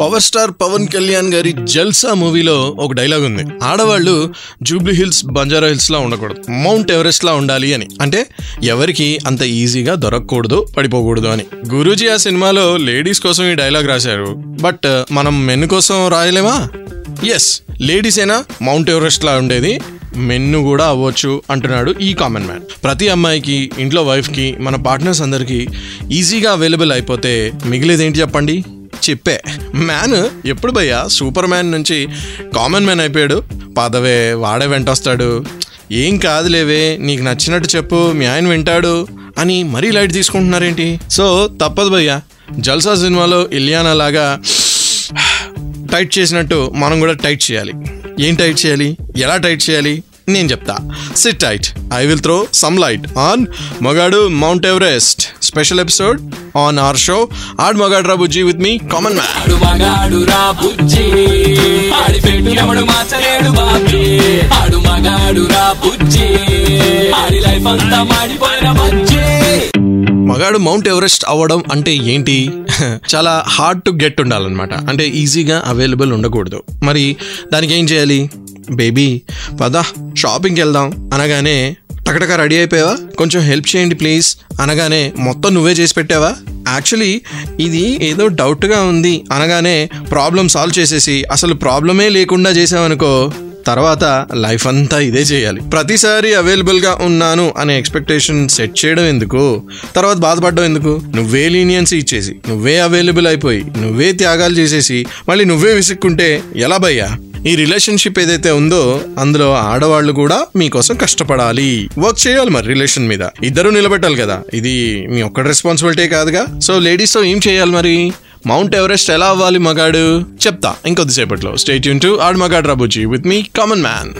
power star Pawan Kalyan గారి జల్సా మూవీలో ఒక డైలాగ్ ఉంది. ఆడవాళ్ళు జూబ్లీ హిల్స్ బంజారా హిల్స్ లా ఉండకూడదు. మౌంట్ ఎవరెస్ట్ లా ఉండాలి అని. అంటే ఎవరికి అంత ఈజీగా దొరకకూడదు పడిపోకూడదు అని. గురూజీ ఆ సినిమాలో లేడీస్ కోసం ఈ డైలాగ్ రాశారు. బట్ మనం మెన్ను కోసం రాయలేమా? ఎస్ లేడీస్ అయినా మౌంట్ ఎవరెస్ట్ లా ఉండేది. మెన్ను కూడా అవ్వచ్చు అంటున్నాడు ఈ కామన్ మ్యాన్. ప్రతి అమ్మాయికి ఇంట్లో వైఫ్కి మన పార్ట్నర్స్ అందరికీ ఈజీగా అవైలబుల్ అయిపోతే మిగిలేదేంటి చెప్పండి? చెప్పే. మ్యాన్? ఎప్పుడు భయ్యా? సూపర్ మ్యాన్ నుంచి కామన్ మ్యాన్ అయిపోయాడు. పదవే వాడే వెంటొస్తాడు. ఏం కాదులేవే నీకు నచ్చినట్టు చెప్పు మీ ఆయన వింటాడు అని మరీ లైట్ తీసుకుంటున్నారేంటి? సో తప్పదు భయ్యా. జల్సా సినిమాలో ఇలియానా లాగా టైట్ చేసినట్టు మనం కూడా టైట్ చేయాలి. ఏం టైట్ చేయాలి? ఎలా టైట్ చేయాలి? నేను చెప్తా. Sit tight I will throw some light on మగాడు Mount Everest special episode on our show add మగాడు రా బుజ్జి విత్ మీ కామన్ మ్యాన్ మగాడు మౌంట్ ఎవరెస్ట్ అవ్వడం అంటే ఏంటి చాలా హార్డ్ టు గెట్ ఉండాలన్నమాట అంటే ఈజీగా అవైలబుల్ ఉండకూడదు మరి దానికి ఏం చేయాలి బేబీ పద షాపింగ్కి వెళ్దాం. అనగానే టకటక రెడీ అయిపోయావా? కొంచెం హెల్ప్ చేయండి ప్లీజ్. అనగానే మొత్తం నువ్వే చేసి పెట్టావా? యాక్చువల్లీ ఇది ఏదో డౌట్గా ఉంది. అనగానే ప్రాబ్లం సాల్వ్ చేసేసి అసలు ప్రాబ్లమే లేకుండా చేసావనుకో తర్వాత లైఫ్ అంతా ఇదే చేయాలి. ప్రతిసారి అవైలబుల్గా ఉన్నాను అనే ఎక్స్పెక్టేషన్ సెట్ చేయడం ఎందుకు? తర్వాత బాధపడడం ఎందుకు? నువ్వే లీనియన్స్ ఇచ్చేసి నువ్వే అవైలబుల్ అయిపోయి నువ్వే త్యాగాలు చేసేసి మళ్ళీ నువ్వే విసుక్కుంటే ఎలా భయ్యా? ఈ రిలేషన్షిప్ ఏదైతే ఉందో అందులో ఆడవాళ్ళు కూడా మీకోసం కష్టపడాలి. వర్క్ చేయాలి మరి రిలేషన్ మీద. ఇద్దరు నిలబెట్టాలి కదా. ఇది మీ ఒక్కడ రెస్పాన్సిబిలిటీ కాదుగా. సో లేడీస్తో ఏం చేయాలి మరి? మౌంట్ ఎవరెస్ట్ ఎలా అవ్వాలి మగాడు? చెప్తా. ఇంకొద్దిసేపట్లో స్టేట్ యూన్ టు ఆడు మగాడు రాబుజీ విత్ మీ కామన్ మ్యాన్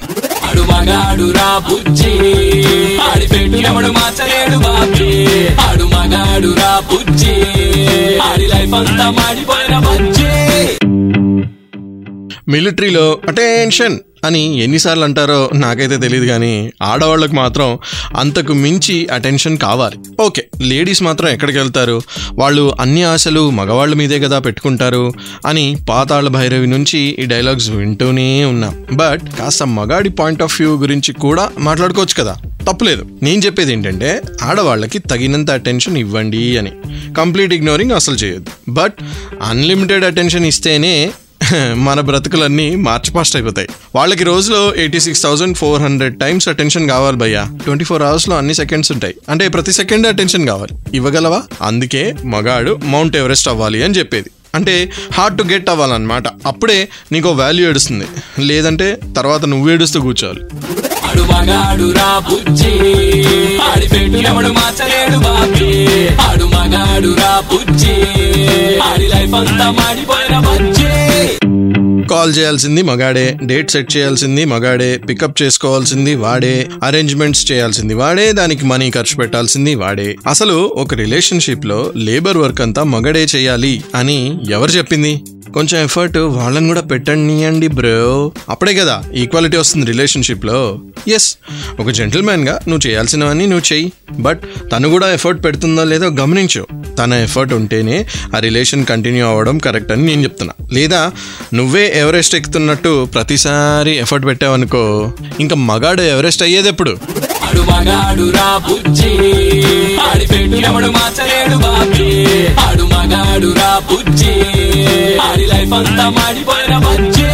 ఆడు మగాడు రా బుజ్జి. ఆడి మార్చలేడు బాబీ. ఆడు మగాడు రా బుజ్జి. ఆడి లైఫ్ అంతా మాడిపోయిన బజ్జి. మిలిటరీలో అటెన్షన్ అని ఎన్నిసార్లు అంటారో నాకైతే తెలియదు కానీ ఆడవాళ్ళకు మాత్రం అంతకు మించి అటెన్షన్ కావాలి. ఓకే లేడీస్ మాత్రం ఎక్కడికి వెళ్తారు? వాళ్ళు అన్ని ఆశలు మగవాళ్ళ మీదే కదా పెట్టుకుంటారు? అని పాతాళ భైరవి నుంచి ఈ డైలాగ్స్ వింటూనే ఉన్నాం. బట్ కాస్త మగాడి పాయింట్ ఆఫ్ వ్యూ గురించి కూడా మాట్లాడుకోవచ్చు కదా? తప్పులేదు. నేను చెప్పేది ఏంటంటే ఆడవాళ్ళకి తగినంత అటెన్షన్ ఇవ్వండి అని. కంప్లీట్ ఇగ్నోరింగ్ అసలు చేయొద్దు. బట్ అన్లిమిటెడ్ అటెన్షన్ ఇస్తేనే మన బ్రతుకులన్నీ మార్చి పాస్ట్ అయిపోతాయి. వాళ్ళకి రోజులో eighty six thousand four hundred times attention కావాలి భయ్యా. ట్వంటీ ఫోర్ అవర్స్లో అన్ని సెకండ్స్ ఉంటాయి. అంటే ప్రతి సెకండ్ అటెన్షన్ కావాలి. ఇవ్వగలవా? అందుకే మగాడు మౌంట్ ఎవరెస్ట్ అవ్వాలి అని చెప్పేది. అంటే హార్డ్ టు గెట్ అవ్వాలన్నమాట. అప్పుడే నీకు వాల్యూ ఏడుస్తుంది. లేదంటే తర్వాత నువ్వు ఏడుస్తూ కూర్చోవాలి. ఆడి లైఫ్ అంతా మాడిపోయిన కాల్ చేయాల్సింది మగాడే డేట్ సెట్ చేయాల్సింది మగాడే పికప్ చేసుకోవాల్సింది వాడే అరేంజ్మెంట్స్ చేయాల్సింది వాడే దానికి మనీ ఖర్చు పెట్టాల్సింది వాడే. అసలు ఒక రిలేషన్షిప్లో లేబర్ వర్క్ అంతా మగడే చేయాలి అని ఎవరు చెప్పింది? కొంచెం ఎఫర్ట్ వాళ్ళని కూడా పెట్టండి బ్రో అప్పుడే కదా ఈక్వాలిటీ వస్తుంది రిలేషన్షిప్లో. ఎస్ ఒక జెంటిల్మెన్గా నువ్వు చేయాల్సినవన్నీ నువ్వు చెయ్యి. బట్ తను కూడా ఎఫర్ట్ పెడుతుందో లేదో గమనించు. తన ఎఫర్ట్ ఉంటేనే ఆ రిలేషన్ కంటిన్యూ అవ్వడం కరెక్ట్ అని నేను చెప్తున్నా. లేదా నువ్వే ఎవరెస్ట్ ఎక్కుతున్నట్టు ప్రతిసారి ఎఫర్ట్ పెట్టావనుకో ఇంకా మగాడు ఎవరెస్ట్ అయ్యేది ఎప్పుడు? ఆడు మగాడు రా బుజ్జి. ఆడి పెట్టు ఎవడు మార్చలేడు బాబీ. ఆడు మగాడు రా బుజ్జి. ఆడి లైఫ్ అంతా మాడిపోయిన బుజ్జి.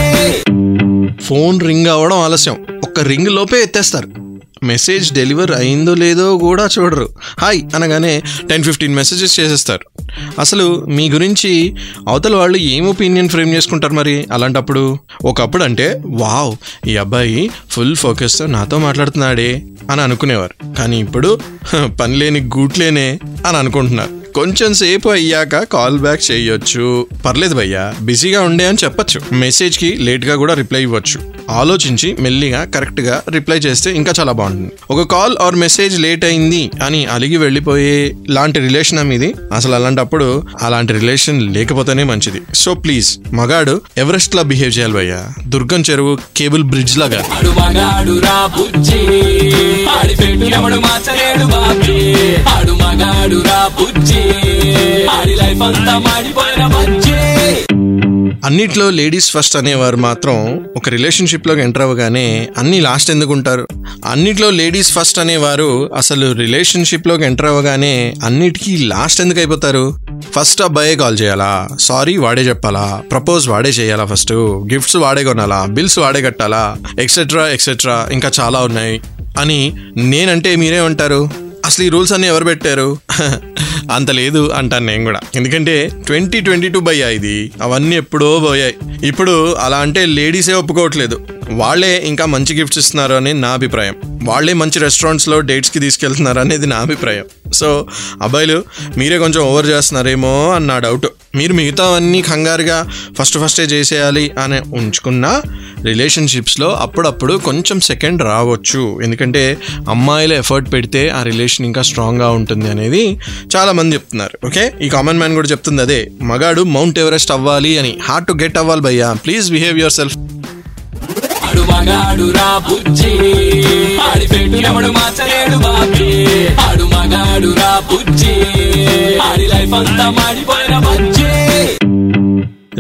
ఫోన్ రింగ్ అవ్వడం ఆలస్యం. ఒక్క రింగ్ లోపే ఎత్తేస్తారు. మెసేజ్ డెలివర్ అయిందో లేదో కూడా చూడరు. హాయ్ అనగానే టెన్ ఫిఫ్టీన్ మెసేజెస్ చేసేస్తారు. అసలు మీ గురించి అవతల వాళ్ళు ఏం ఒపీనియన్ ఫ్రేమ్ చేసుకుంటారు మరి? అలాంటప్పుడు ఒకప్పుడు అంటే వావ్ ఈ అబ్బాయి ఫుల్ ఫోకస్తో నాతో మాట్లాడుతున్నాడే అని అనుకునేవారు. కానీ ఇప్పుడు పనిలేని పని లేని గూట్లేనే అని అనుకుంటున్నారు. కొంచెం సేపు అయ్యాక కాల్ బ్యాక్ చేయొచ్చు. పర్లేదు భయ్యా బిజీగా ఉండే అని చెప్పొచ్చు. మెసేజ్కి లేట్గా కూడా రిప్లై ఇవ్వచ్చు. ఆలోచించి మెల్లిగా కరెక్ట్గా రిప్లై చేస్తే ఇంకా చాలా బాగుంటుంది. ఒక కాల్ ఆర్ మెసేజ్ లేట్ అయింది అని అలిగి వెళ్ళిపోయే లాంటి రిలేషన్ ఇది అసలు అలాంటప్పుడు అలాంటి రిలేషన్ లేకపోతేనే మంచిది. సో ప్లీజ్ మగాడు ఎవరెస్ట్ లా బిహేవ్ చేయాలి భయ్యా? దుర్గం చెరువు కేబుల్ బ్రిడ్జ్ లాగా. ఆడు మగాడు రా బుజ్జి. అన్నిట్లో లేడీస్ ఫస్ట్ అనేవారు మాత్రం ఒక రిలేషన్షిప్లోకి ఎంటర్ అవ్వగానే అన్ని లాస్ట్ ఎందుకు ఉంటారు అన్నిట్లో లేడీస్ ఫస్ట్ అనేవారు అసలు రిలేషన్షిప్లోకి ఎంటర్ అవ్వగానే అన్నిటికీ లాస్ట్ ఎందుకు అయిపోతారు? ఫస్ట్ అబ్బాయే కాల్ చేయాలా? సారీ వాడే చెప్పాలా? ప్రపోజ్ వాడే చేయాలా ఫస్ట్ గిఫ్ట్స్ వాడే కొనాలా? బిల్స్ వాడే కట్టాలా? ఎక్సెట్రా ఎక్సెట్రా ఇంకా చాలా ఉన్నాయి. అని నేనంటే మీరే ఉంటారు? అసలు ఈ రూల్స్ అన్ని ఎవరు పెట్టారు? అంత లేదు అంటాను నేను కూడా. ఎందుకంటే ట్వంటీ ట్వంటీ టూ భయ్యా ఇది. అవన్నీ ఎప్పుడో పోయాయి ఇప్పుడు అలా అంటే లేడీసే ఒప్పుకోవట్లేదు. వాళ్ళే ఇంకా మంచి గిఫ్ట్స్ ఇస్తున్నారు అని నా అభిప్రాయం. వాళ్ళే మంచి రెస్టారెంట్స్లో డేట్స్కి తీసుకెళ్తున్నారు అనేది నా అభిప్రాయం. సో అబ్బాయిలు మీరే కొంచెం ఓవర్ చేస్తున్నారేమో అని నా డౌట్ మీరు మిగతావన్నీ కంగారుగా ఫస్ట్ ఫస్టే చేసేయాలి అని ఉంచుకున్న రిలేషన్షిప్స్లో అప్పుడప్పుడు కొంచెం సెకండ్ రావచ్చు. ఎందుకంటే అమ్మాయిలు ఎఫర్ట్ పెడితే ఆ రిలేషన్ ఇంకా స్ట్రాంగ్గా ఉంటుంది అనేది చాలామంది చెప్తున్నారు. ఓకే ఈ కామన్ మ్యాన్ కూడా చెప్తుంది అదే మగాడు మౌంట్ ఎవరెస్ట్ అవ్వాలి అని హార్డ్ టు గెట్ అవ్వాలి భయ్యా. ప్లీజ్ బిహేవ్ యువర్ సెల్ఫ్ వాడు మగాడు రా బుజ్జి. ఆడి పెట్టు ఎవడు మార్చలేడు బాబీ. ఆడు మగాడు రా బుజ్జి. ఆడి లైఫ్ అంతా మాడిపోయిన బుజ్జి.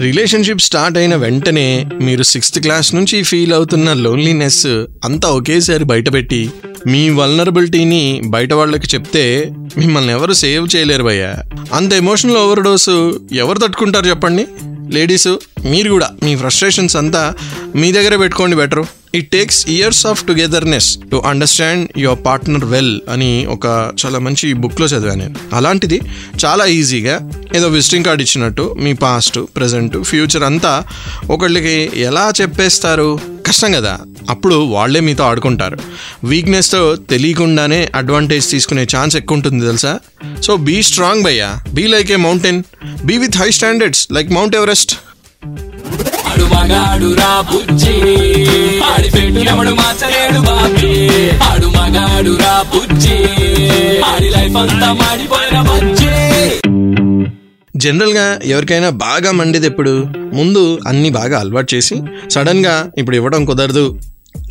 రిలేషన్షిప్ స్టార్ట్ అయిన వెంటనే మీరు సిక్స్త్ క్లాస్ నుంచి ఫీల్ అవుతున్న లోన్లీనెస్ అంతా ఒకేసారి బయటపెట్టి మీ వల్నరబిలిటీని బయట వాళ్ళకి చెప్తే మిమ్మల్ని ఎవరు సేవ్ చేయలేరు భయ్యా. అంత ఎమోషనల్ ఓవర్డోస్ ఎవరు తట్టుకుంటారు చెప్పండి? లేడీస్ మీరు కూడా మీ ఫ్రస్ట్రేషన్స్ అంతా మీ దగ్గర పెట్టుకోండి better it takes years of togetherness to understand your partner well అని ఒక చాలా మంచి బుక్లో చదివాను. నేను అలాంటిది చాలా ఈజీగా ఏదో విజిటింగ్ కార్డ్ ఇచ్చినట్టు మీ పాస్ట్ ప్రజెంట్ ఫ్యూచర్ అంతా ఒకళ్ళకి ఎలా చెప్పేస్తారు? కష్టం కదా. అప్పుడు వాళ్ళే మీతో ఆడుకుంటారు. వీక్నెస్తో తెలియకుండానే అడ్వాంటేజ్ తీసుకునే ఛాన్స్ ఎక్కువ ఉంటుంది తెలుసా? సో బీ స్ట్రాంగ్ భయ్యా. Be like a mountain be with high standards like Mount Everest ఆడు మగాడు రా బుజ్జి. ఆడి పెట్టు ఎవడు మార్చలేడు బాబీ. ఆడు మగాడు రా బుజ్జి. ఆడి లైఫ్ అంతా మాడిపోయిన బజ్జి. జనరల్గా ఎవరికైనా బాగా మండేది ఎప్పుడు ముందు అన్ని బాగా అలవాటు చేసి సడన్గా ఇప్పుడు ఇవ్వడం కుదరదు.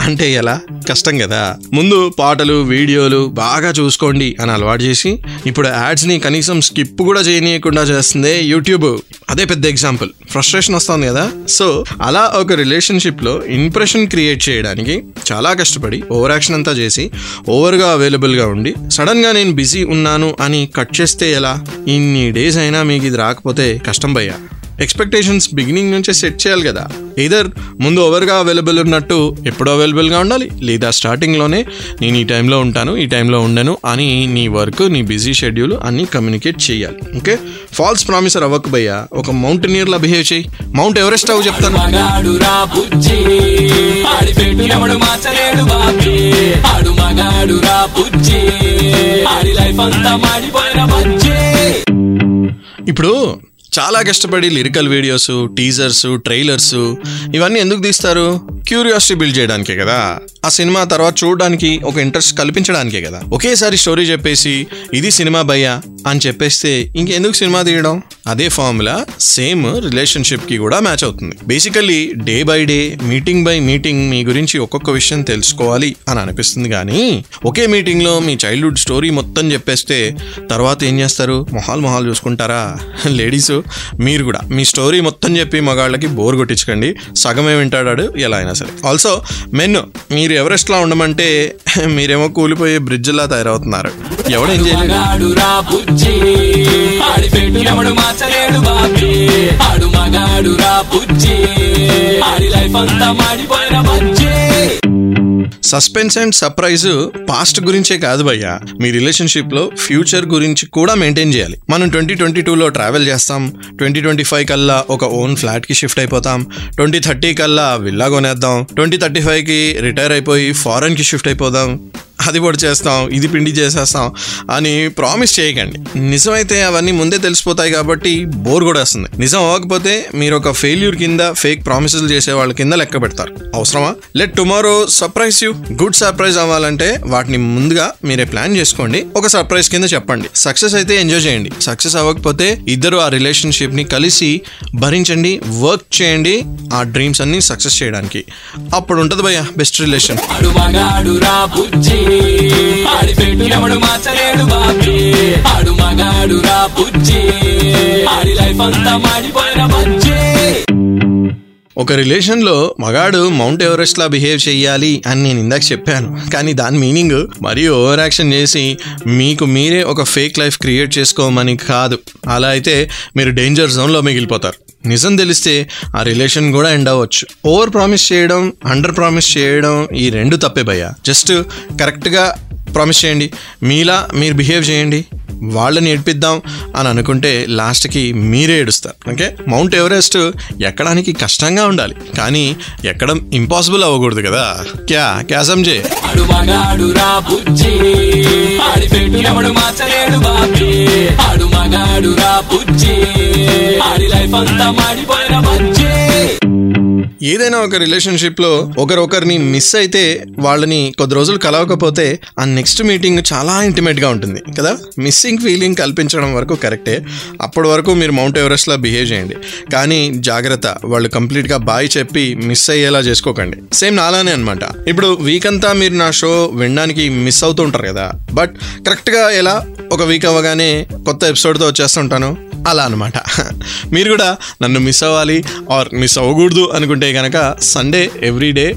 అంటే ఎలా? కష్టం కదా. ముందు పాటలు వీడియోలు బాగా చూసుకోండి అని అలవాటు చేసి ఇప్పుడు యాడ్స్ని కనీసం స్కిప్ కూడా చేయనీయకుండా చేస్తుంది యూట్యూబ్. అదే పెద్ద ఎగ్జాంపుల్. ఫ్రస్ట్రేషన్ వస్తుంది కదా. సో అలా ఒక రిలేషన్షిప్లో ఇంప్రెషన్ క్రియేట్ చేయడానికి చాలా కష్టపడి ఓవర్ యాక్షన్ అంతా చేసి ఓవర్గా అవైలబుల్గా ఉండి సడన్గా నేను బిజీ ఉన్నాను అని కట్ చేస్తే ఎలా? ఇన్ని డేస్ అయినా మీకు ఇది రాకపోతే కష్టం భయ్యా. ఎక్స్పెక్టేషన్స్ బిగినింగ్ నుంచే సెట్ చేయాలి కదా. ఇదర్ ముందు ఓవర్గా అవైలబుల్ ఉన్నట్టు ఎప్పుడు అవైలబుల్గా ఉండాలి లేదా స్టార్టింగ్లోనే నేను ఈ టైంలో ఉంటాను ఈ టైంలో ఉండను అని నీ వర్క్ నీ బిజీ షెడ్యూల్ అన్ని కమ్యూనికేట్ చేయాలి. ఓకే ఫాల్స్ ప్రామిసర్ అవ్వకు భయ్యా. ఒక మౌంటైనియర్లా బిహేవ్ చేయి. మౌంట్ ఎవరెస్ట్ అవ్వు చెప్తాను. ఇప్పుడు చాలా కష్టపడి లిరికల్ వీడియోస్ టీజర్స్ ట్రైలర్స్ ఇవన్నీ ఎందుకు తీస్తారు? క్యూరియాసిటీ బిల్డ్ చేయడానికే కదా. ఆ సినిమా తర్వాత చూడడానికి ఒక ఇంట్రెస్ట్ కల్పించడానికే కదా. ఒకేసారి స్టోరీ చెప్పేసి ఇది సినిమా భయ్యా అని చెప్పేస్తే ఇంకెందుకు సినిమా తీయడం? అదే ఫార్ములా సేమ్ రిలేషన్షిప్కి కూడా మ్యాచ్ అవుతుంది. Basically day by day meeting by meeting మీ గురించి ఒక్కొక్క విషయం తెలుసుకోవాలి అని అనిపిస్తుంది కానీ ఒకే మీటింగ్లో మీ చైల్డ్హుడ్ స్టోరీ మొత్తం చెప్పేస్తే తర్వాత ఏం చేస్తారు? మొహాలు మొహాలు చూసుకుంటారా? లేడీస్ మీరు కూడా. మీ స్టోరీ మొత్తం చెప్పి మగాళ్ళకి బోర్ కొట్టించకండి. సగమే వింటాడాడు ఎలా అయినా సరే. ఆల్సో మెన్ మీరు ఎవరెస్ట్లా ఉండమంటే మీరేమో కూలిపోయే బ్రిడ్జ్లా తయారవుతున్నారు. ఎవడేం చేయలేదు? సస్పెన్స్ అండ్ సర్ప్రైజ్ పాస్ట్ గురించే కాదు భయ్య. మీ రిలేషన్షిప్లో ఫ్యూచర్ గురించి కూడా మెయింటైన్ చేయాలి. మనం ట్వంటీ ట్వంటీ టూలో ట్రావెల్ చేస్తాం. ట్వంటీ ట్వంటీ ఫైవ్ కల్లా ఒక ఓన్ ఫ్లాట్కి షిఫ్ట్ అయిపోతాం. ట్వంటీ థర్టీ కల్లా విల్లా కొనేద్దాం. ట్వంటీ థర్టీ ఫైవ్కి రిటైర్ అయిపోయి ఫారెన్కి షిఫ్ట్ అయిపోదాం. అది కూడా చేస్తాం ఇది పిండి చేసేస్తాం అని ప్రామిస్ చేయకండి. నిజమైతే అవన్నీ ముందే తెలిసిపోతాయి కాబట్టి బోర్ కూడా వస్తుంది నిజం అవ్వకపోతే మీరు ఒక ఫెయిల్యూర్ కింద ఫేక్ ప్రామిసెస్ చేసే వాళ్ళ కింద లెక్క పెడతారు. అవసరమా? Let tomorrow surprise you good surprise అవ్వాలంటే వాటిని ముందుగా మీరే ప్లాన్ చేసుకోండి. ఒక సర్ప్రైజ్ కింద చెప్పండి. సక్సెస్ అయితే ఎంజాయ్ చేయండి. సక్సెస్ అవ్వకపోతే ఇద్దరు ఆ రిలేషన్షిప్ని కలిసి భరించండి వర్క్ చేయండి ఆ డ్రీమ్స్ అన్ని సక్సెస్ చేయడానికి. అప్పుడు ఉంటుంది భయ్య బెస్ట్ రిలేషన్ ఆడి పెట్టు ఎవడు మార్చలేడు బాబీ. ఆడు మగాడు రా బుజ్జి. ఆడి లైఫ్ అంతా మాడిపోయిన బజ్జీ. ఒక రిలేషన్లో మగాడు మౌంట్ ఎవరెస్ట్ లా బిహేవ్ చెయ్యాలి అని నేను ఇందాక చెప్పాను. కానీ దాని మీనింగ్ మరీ ఓవర్ యాక్షన్ చేసి మీకు మీరే ఒక ఫేక్ లైఫ్ క్రియేట్ చేసుకోమని కాదు. అలా అయితే మీరు డేంజర్ జోన్లో మిగిలిపోతారు. నిజం తెలిస్తే ఆ రిలేషన్ కూడా ఎండ్ అవ్వచ్చు. ఓవర్ ప్రామిస్ చేయడం అండర్ ప్రామిస్ చేయడం ఈ రెండు తప్పే భయ్యా. జస్ట్ కరెక్ట్గా ప్రామిస్ చేయండి. మీలా మీరు బిహేవ్ చేయండి. వాళ్ళని ఏడిపిద్దాం అని అనుకుంటే లాస్ట్కి మీరే ఏడుస్తారు. ఓకే? మౌంట్ ఎవరెస్ట్ ఎక్కడానికి కష్టంగా ఉండాలి. కానీ ఎక్కడం ఇంపాసిబుల్ అవ్వకూడదు కదా? క్యా? క్యా సంజే ఆడి లైఫ్ అంతా మాడిపోయిన ఏదైనా ఒక రిలేషన్షిప్లో ఒకరొకరిని మిస్ అయితే వాళ్ళని కొద్ది రోజులు కలవకపోతే ఆ నెక్స్ట్ మీటింగ్ చాలా ఇంటిమేట్గా ఉంటుంది కదా? మిస్సింగ్ ఫీలింగ్ కల్పించడం వరకు కరెక్టే. అప్పటి వరకు మీరు మౌంట్ ఎవరెస్ట్ లా బిహేవ్ చేయండి. కానీ జాగ్రత్త వాళ్ళు కంప్లీట్గా బాయ్ చెప్పి మిస్ అయ్యేలా చేసుకోకండి. సేమ్ నాలానే అనమాట ఇప్పుడు వీక్ అంతా మీరు నా షో వినడానికి మిస్ అవుతూ ఉంటారు కదా? బట్ కరెక్ట్గా ఎలా? ఒక వీక్ అవ్వగానే కొత్త ఎపిసోడ్తో వచ్చేస్తుంటాను. అలా అనమాట మీరు కూడా నన్ను మిస్ అవ్వాలి ఆర్ మిస్ అవ్వకూడదు అనుకుంటే కనుక Sunday everyday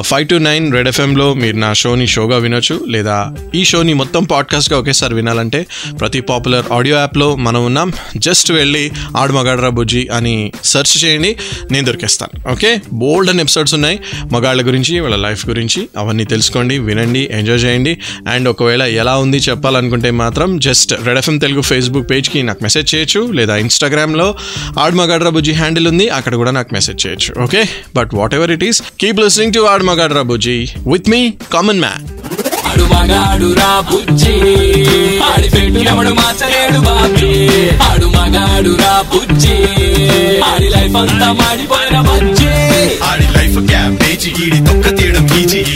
five to nine red ఎఫ్ఎంలో మీరు నా షోని షోగా వినొచ్చు. లేదా ఈ షోని మొత్తం పాడ్కాస్ట్గా ఒకేసారి వినాలంటే ప్రతి పాపులర్ ఆడియో యాప్లో మనం ఉన్నాం. జస్ట్ వెళ్ళి ఆడమగాడ్రా బుజ్జి అని సెర్చ్ చేయండి. నేను దొరికేస్తాను. ఓకే? బోల్డ్ అని ఎపిసోడ్స్ ఉన్నాయి. మగాళ్ళ గురించి వాళ్ళ లైఫ్ గురించి అవన్నీ తెలుసుకోండి వినండి ఎంజాయ్ చేయండి. అండ్ ఒకవేళ ఎలా ఉంది చెప్పాలనుకుంటే మాత్రం just red FM Telugu Facebook పేజ్కి నాకు మెసేజ్ చేయొచ్చు. లేదా ఇన్స్టాగ్రామ్లో ఆడ్ మగాడ్రా బుజ్జి హ్యాండిల్ ఉంది. అక్కడ కూడా నాకు మెసేజ్ చేయొచ్చు. Okay but whatever it is keep listening to add మగాడ్రా బుజ్జి. విత్ మీ కామన్ మ్యాన్ ఆడు మగాడు రా బుజ్జి. ఆడి పెట్టు ఎవడు మార్చలేడు బాబీ. ఆడు మగాడు రా బుజ్జి. ఆడి లైఫ్ అంతా మాడిపోయిన బజ్జీ. ఆడి లైఫ్ క్యాబేజీ ఈడి తొక్క తీయడం ఈజీ.